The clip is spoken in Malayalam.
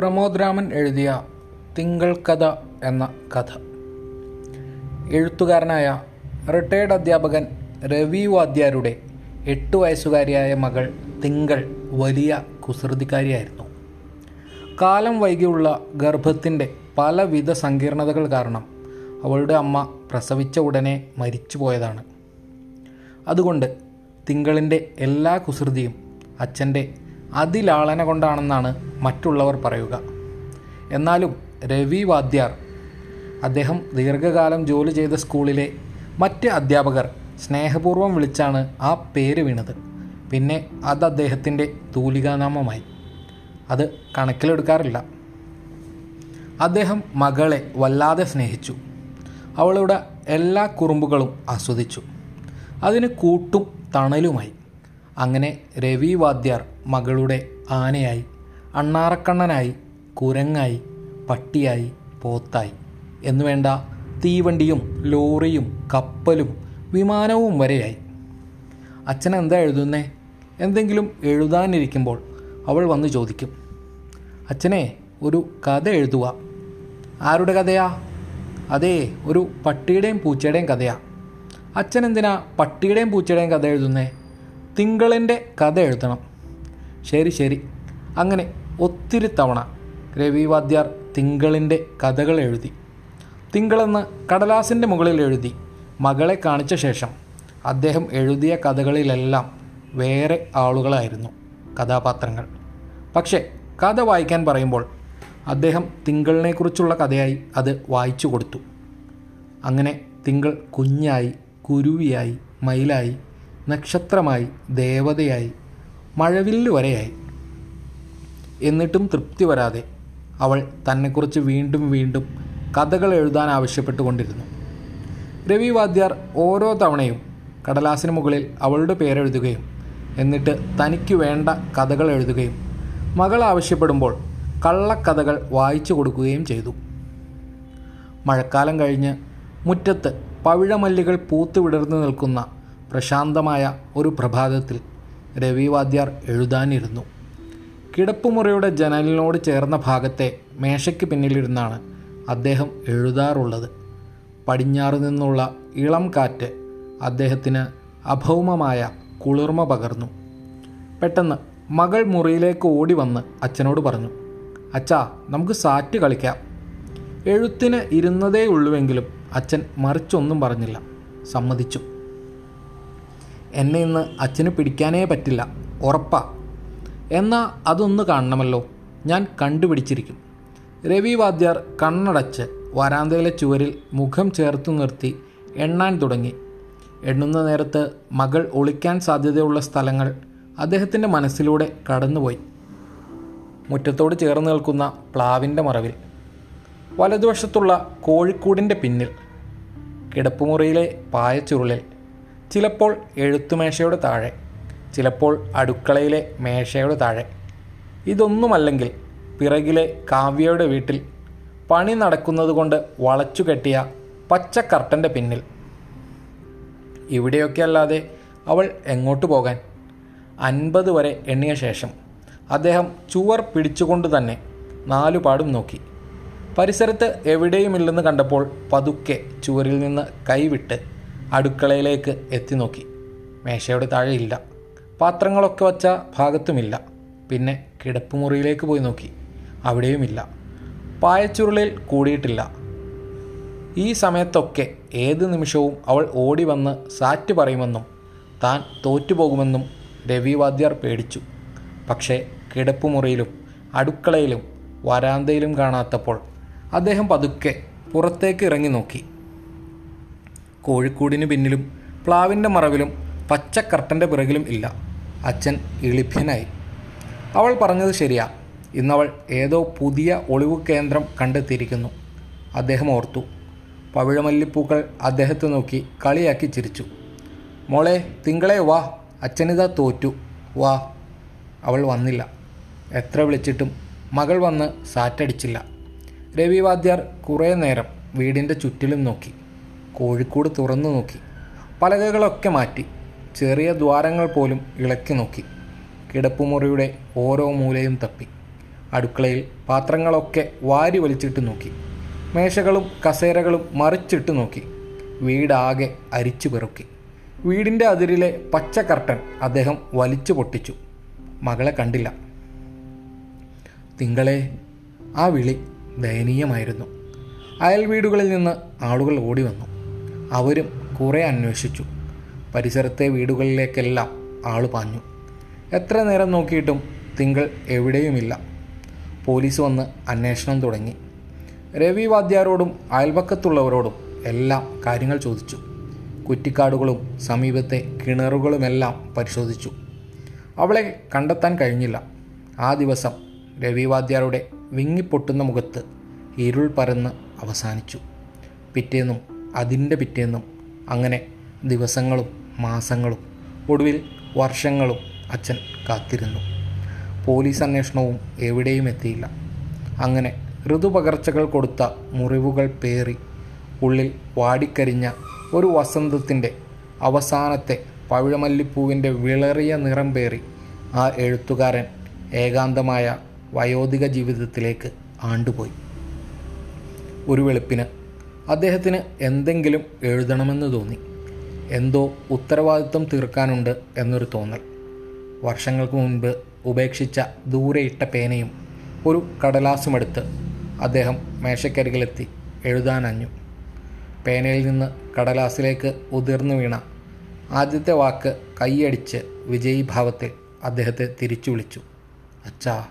പ്രമോദ് രാമൻ എഴുതിയ തിങ്കൾ കഥ എന്ന കഥ. എഴുത്തുകാരനായ റിട്ടയേർഡ് അധ്യാപകൻ രവി വാദ്യാരുടെ എട്ട് വയസ്സുകാരിയായ മകൾ തിങ്കൾ വലിയ കുസൃതിക്കാരിയായിരുന്നു. കാലം വൈകിയുള്ള ഗർഭത്തിന്റെ പലവിധ സങ്കീർണതകൾ കാരണം അവളുടെ അമ്മ പ്രസവിച്ച ഉടനെ മരിച്ചു പോയതാണ് അതുകൊണ്ട് തിങ്കളിന്റെ എല്ലാ കുസൃതിയും അച്ഛന്റെ അതിലാളന കൊണ്ടാണെന്നാണ് മറ്റുള്ളവർ പറയുക. എന്നാലും രവി വാദ്യാർ അദ്ദേഹം ദീർഘകാലം ജോലി ചെയ്ത സ്കൂളിലെ മറ്റ് അധ്യാപകർ സ്നേഹപൂർവം വിളിച്ചാണ് ആ പേര് വീണത്. പിന്നെ അത് അദ്ദേഹത്തിന്റെ തൂലികാനാമമായി. അത് കണക്കിലെടുക്കാറില്ല. അദ്ദേഹം മകളെ വല്ലാതെ സ്നേഹിച്ചു. അവളുടെ എല്ലാ കുറുമ്പുകളും ആസ്വദിച്ചു. അതിന് കൂട്ടും തണലുമായി. അങ്ങനെ രവി വാദ്യാർ മകളുടെ ആനയായി അണ്ണാറക്കണ്ണനായി കുരങ്ങായി പട്ടിയായി പോത്തായി. എന്നുവേണ്ട തീവണ്ടിയും ലോറിയും കപ്പലും വിമാനവും വരെയായി. അച്ഛൻ എന്താ എഴുതുന്നേ? എന്തെങ്കിലും എഴുതാനിരിക്കുമ്പോൾ അവൾ വന്ന് ചോദിക്കും. അച്ഛനെ ഒരു കഥ എഴുതുക. ആരുടെ കഥയാ? അതേ ഒരു പട്ടിയുടെയും പൂച്ചയുടെയും കഥയാ. അച്ഛൻ എന്തിനാ പട്ടിയുടെയും പൂച്ചയുടെയും കഥ എഴുതുന്നേ? തിങ്കളിന്റെ കഥ എഴുതണം. ശരി ശരി. അങ്ങനെ ഒത്തിരി തവണ രവി വാദ്യാർ തിങ്കളിന്റെ കഥകൾ എഴുതി. തിങ്കളെന്ന് കടലാസിന്റെ മുകളിൽ എഴുതി മകളെ കാണിച്ച ശേഷം അദ്ദേഹം എഴുതിയ കഥകളിലെല്ലാം വേറെ ആളുകളായിരുന്നു കഥാപാത്രങ്ങൾ. പക്ഷേ കഥ വായിക്കാൻ പറയുമ്പോൾ അദ്ദേഹം തിങ്കളിനെക്കുറിച്ചുള്ള കഥയായി അത് വായിച്ചു കൊടുത്തു. അങ്ങനെ തിങ്കൾ കുഞ്ഞായി കുരുവിയായി മയിലായി നക്ഷത്രമായി ദേവതയായി മഴവില്ല് വരെയായി. എന്നിട്ടും തൃപ്തി വരാതെ അവൾ തന്നെക്കുറിച്ച് വീണ്ടും വീണ്ടും കഥകൾ എഴുതാൻ ആവശ്യപ്പെട്ടുകൊണ്ടിരുന്നു. രവി വാദ്യാർ ഓരോ തവണയും കടലാസിന് മുകളിൽ അവളുടെ പേരെഴുതുകയും എന്നിട്ട് തനിക്ക് വേണ്ട കഥകൾ എഴുതുകയും മകൾ ആവശ്യപ്പെടുമ്പോൾ കള്ളക്കഥകൾ വായിച്ചു കൊടുക്കുകയും ചെയ്തു. മഴക്കാലം കഴിഞ്ഞ് മുറ്റത്ത് പവിഴമല്ലികൾ പൂത്തു വിടർന്നു നിൽക്കുന്ന പ്രശാന്തമായ ഒരു പ്രഭാതത്തിൽ രവിവാദ്യാർ എഴുതാനിരുന്നു. കിടപ്പുമുറിയുടെ ജനലിനോട് ചേർന്ന ഭാഗത്തെ മേശയ്ക്ക് പിന്നിലിരുന്നാണ് അദ്ദേഹം എഴുതാറുള്ളത്. പടിഞ്ഞാറ് നിന്നുള്ള ഇളം കാറ്റ് അദ്ദേഹത്തിന് അഭൗമമായ കുളിർമ പകർന്നു. പെട്ടെന്ന് മകൾ മുറിയിലേക്ക് ഓടി വന്ന് അച്ഛനോട് പറഞ്ഞു അച്ഛാ നമുക്ക് സാറ്റ് കളിക്കാം. എഴുത്തിന് ഇരുന്നതേ ഉള്ളുവെങ്കിലും അച്ഛൻ മറിച്ചൊന്നും പറഞ്ഞില്ല. സമ്മതിച്ചു. എന്നെ ഇന്ന് അച്ഛന് പിടിക്കാനേ പറ്റില്ല ഉറപ്പാ. എന്നാൽ അതൊന്ന് കാണണമല്ലോ. ഞാൻ കണ്ടുപിടിച്ചിരിക്കും. രവി വാദ്യാർ കണ്ണടച്ച് വരാന്തയിലെ ചുവരിൽ മുഖം ചേർത്തു നിർത്തി എണ്ണാൻ തുടങ്ങി. എണ്ണുന്ന നേരത്ത് മകൾ ഒളിക്കാൻ സാധ്യതയുള്ള സ്ഥലങ്ങൾ അദ്ദേഹത്തിന്റെ മനസ്സിലൂടെ കടന്നുപോയി. മുറ്റത്തോട് ചേർന്ന് നിൽക്കുന്ന പ്ലാവിന്റെ മറവിൽ. വലതുവശത്തുള്ള കോഴിക്കൂടിന്റെ പിന്നിൽ. കിടപ്പുമുറിയിലെ പായച്ചുരുളിൽ. ചിലപ്പോൾ എഴുത്തുമേശയുടെ താഴെ ചിലപ്പോൾ അടുക്കളയിലെ മേശയുടെ താഴെ. ഇതൊന്നുമല്ലെങ്കിൽ പിറകിലെ കാവ്യയുടെ വീട്ടിൽ പണി നടക്കുന്നതുകൊണ്ട് വളച്ചു കെട്ടിയ പച്ച പിന്നിൽ. ഇവിടെയൊക്കെ അല്ലാതെ അവൾ എങ്ങോട്ട് പോകാൻ? അൻപത് വരെ എണ്ണിയ ശേഷം അദ്ദേഹം ചുവർ പിടിച്ചുകൊണ്ട് തന്നെ നാലുപാടും നോക്കി. പരിസരത്ത് എവിടെയുമില്ലെന്ന് കണ്ടപ്പോൾ പതുക്കെ ചുവരിൽ നിന്ന് കൈവിട്ട് അടുക്കളയിലേക്ക് എത്തി നോക്കി. മേശയുടെ താഴെ ഇല്ല. പാത്രങ്ങളൊക്കെ വച്ച ഭാഗത്തുമില്ല. പിന്നെ കിടപ്പുമുറിയിലേക്ക് പോയി നോക്കി. അവിടെയുമില്ല. പായച്ചുരുളിൽ കൂടിയിട്ടില്ല. ഈ സമയത്തൊക്കെ ഏത് നിമിഷവും അവൾ ഓടി വന്ന് സാറ്റ് പറയുമെന്നും താൻ തോറ്റുപോകുമെന്നും രവി വാദ്യാർ പേടിച്ചു. പക്ഷേ കിടപ്പുമുറിയിലും അടുക്കളയിലും വരാന്തയിലും കാണാത്തപ്പോൾ അദ്ദേഹം പതുക്കെ പുറത്തേക്ക് ഇറങ്ങി നോക്കി. കോഴിക്കൂടിന് പിന്നിലും പ്ലാവിന്റെ മറവിലും പച്ച കർട്ടന്റെ പിറകിലും ഇല്ല. അച്ഛൻ ഇളിഭ്യനായി അവൾ പറഞ്ഞത് ശരിയാ. ഇന്നവൾ ഏതോ പുതിയ ഒളിവ് കേന്ദ്രം കണ്ടെത്തിയിരിക്കുന്നു. അദ്ദേഹം ഓർത്തു. പവിഴമല്ലിപ്പൂക്കൾ അദ്ദേഹത്തെ നോക്കി കളിയാക്കി ചിരിച്ചു. മോളെ തിങ്കളെ വാ. അച്ഛനിതാ തോറ്റു. വാ. അവൾ വന്നില്ല. എത്ര വിളിച്ചിട്ടും മകൾ വന്ന് സാറ്റടിച്ചില്ല. രവി വാദ്യാർ കുറേ നേരം വീടിന്റെ ചുറ്റിലും നോക്കി. കോഴിക്കോട് തുറന്നു നോക്കി. പലകകളൊക്കെ മാറ്റി. ചെറിയ ദ്വാരങ്ങൾ പോലും ഇളക്കി നോക്കി. കിടപ്പുമുറിയുടെ ഓരോ മൂലയും തപ്പി. അടുക്കളയിൽ പാത്രങ്ങളൊക്കെ വാരി വലിച്ചിട്ട് നോക്കി. മേശകളും കസേരകളും മറിച്ചിട്ട് നോക്കി. വീടാകെ അരിച്ചു പെറുക്കി. വീടിന്റെ അതിരിലെ പച്ച കർട്ടൻ അദ്ദേഹം വലിച്ചു പൊട്ടിച്ചു. മകളെ കണ്ടില്ല. തിങ്കളെ ആ വിളി ദയനീയമായിരുന്നു. അയൽ വീടുകളിൽ നിന്ന് ആളുകൾ ഓടി വന്നു. അവരും കുറേ അന്വേഷിച്ചു. പരിസരത്തെ വീടുകളിലേക്കെല്ലാം ആൾ പാഞ്ഞു. എത്ര നേരം നോക്കിയിട്ടും തിങ്കൾ എവിടെയുമില്ല. പോലീസ് വന്ന് അന്വേഷണം തുടങ്ങി. രവി വാദ്യാരോടും അയൽപക്കത്തുള്ളവരോടും എല്ലാം കാര്യങ്ങൾ ചോദിച്ചു. കുറ്റിക്കാടുകളും സമീപത്തെ കിണറുകളുമെല്ലാം പരിശോധിച്ചു. അവളെ കണ്ടെത്താൻ കഴിഞ്ഞില്ല. ആ ദിവസം രവി വാദ്യാരുടെ വിങ്ങിപ്പൊട്ടുന്ന മുഖത്ത് ഇരുൾ പരന്ന് അവസാനിച്ചു. പിറ്റേന്നും അതിന്റെ പിറ്റേന്നും അങ്ങനെ ദിവസങ്ങളും മാസങ്ങളും ഒടുവിൽ വർഷങ്ങളും അച്ഛൻ കാത്തിരുന്നു. പോലീസ് അന്വേഷണവും എവിടെയും എത്തിയില്ല. അങ്ങനെ ഋതുപകർച്ചകൾ കൊടുത്ത മുറിവുകൾ പേറി ഉള്ളിൽ വാടിക്കരിഞ്ഞ ഒരു വസന്തത്തിന്റെ അവസാനത്തെ പവിഴമല്ലിപ്പൂവിന്റെ വിളറിയ നിറം പേറി ആ എഴുത്തുകാരൻ ഏകാന്തമായ വയോധിക ജീവിതത്തിലേക്ക് ആണ്ടുപോയി. ഒരു വെളുപ്പിന് അദ്ദേഹത്തിന് എന്തെങ്കിലും എഴുതണമെന്ന് തോന്നി. എന്തോ ഉത്തരവാദിത്വം തീർക്കാനുണ്ട് എന്നൊരു തോന്നൽ. വർഷങ്ങൾക്ക് മുൻപ് ഉപേക്ഷിച്ച ദൂരെയിട്ട പേനയും ഒരു കടലാസുമെടുത്ത് അദ്ദേഹം മേശക്കരികിലെത്തി എഴുതാനഞ്ഞു. പേനയിൽ നിന്ന് കടലാസിലേക്ക് ഉതിർന്നു വീണ ആദ്യത്തെ വാക്ക് കൈയടിച്ച് വിജയീഭാവത്തിൽ അദ്ദേഹത്തെ തിരിച്ചു വിളിച്ചു അച്ഛാ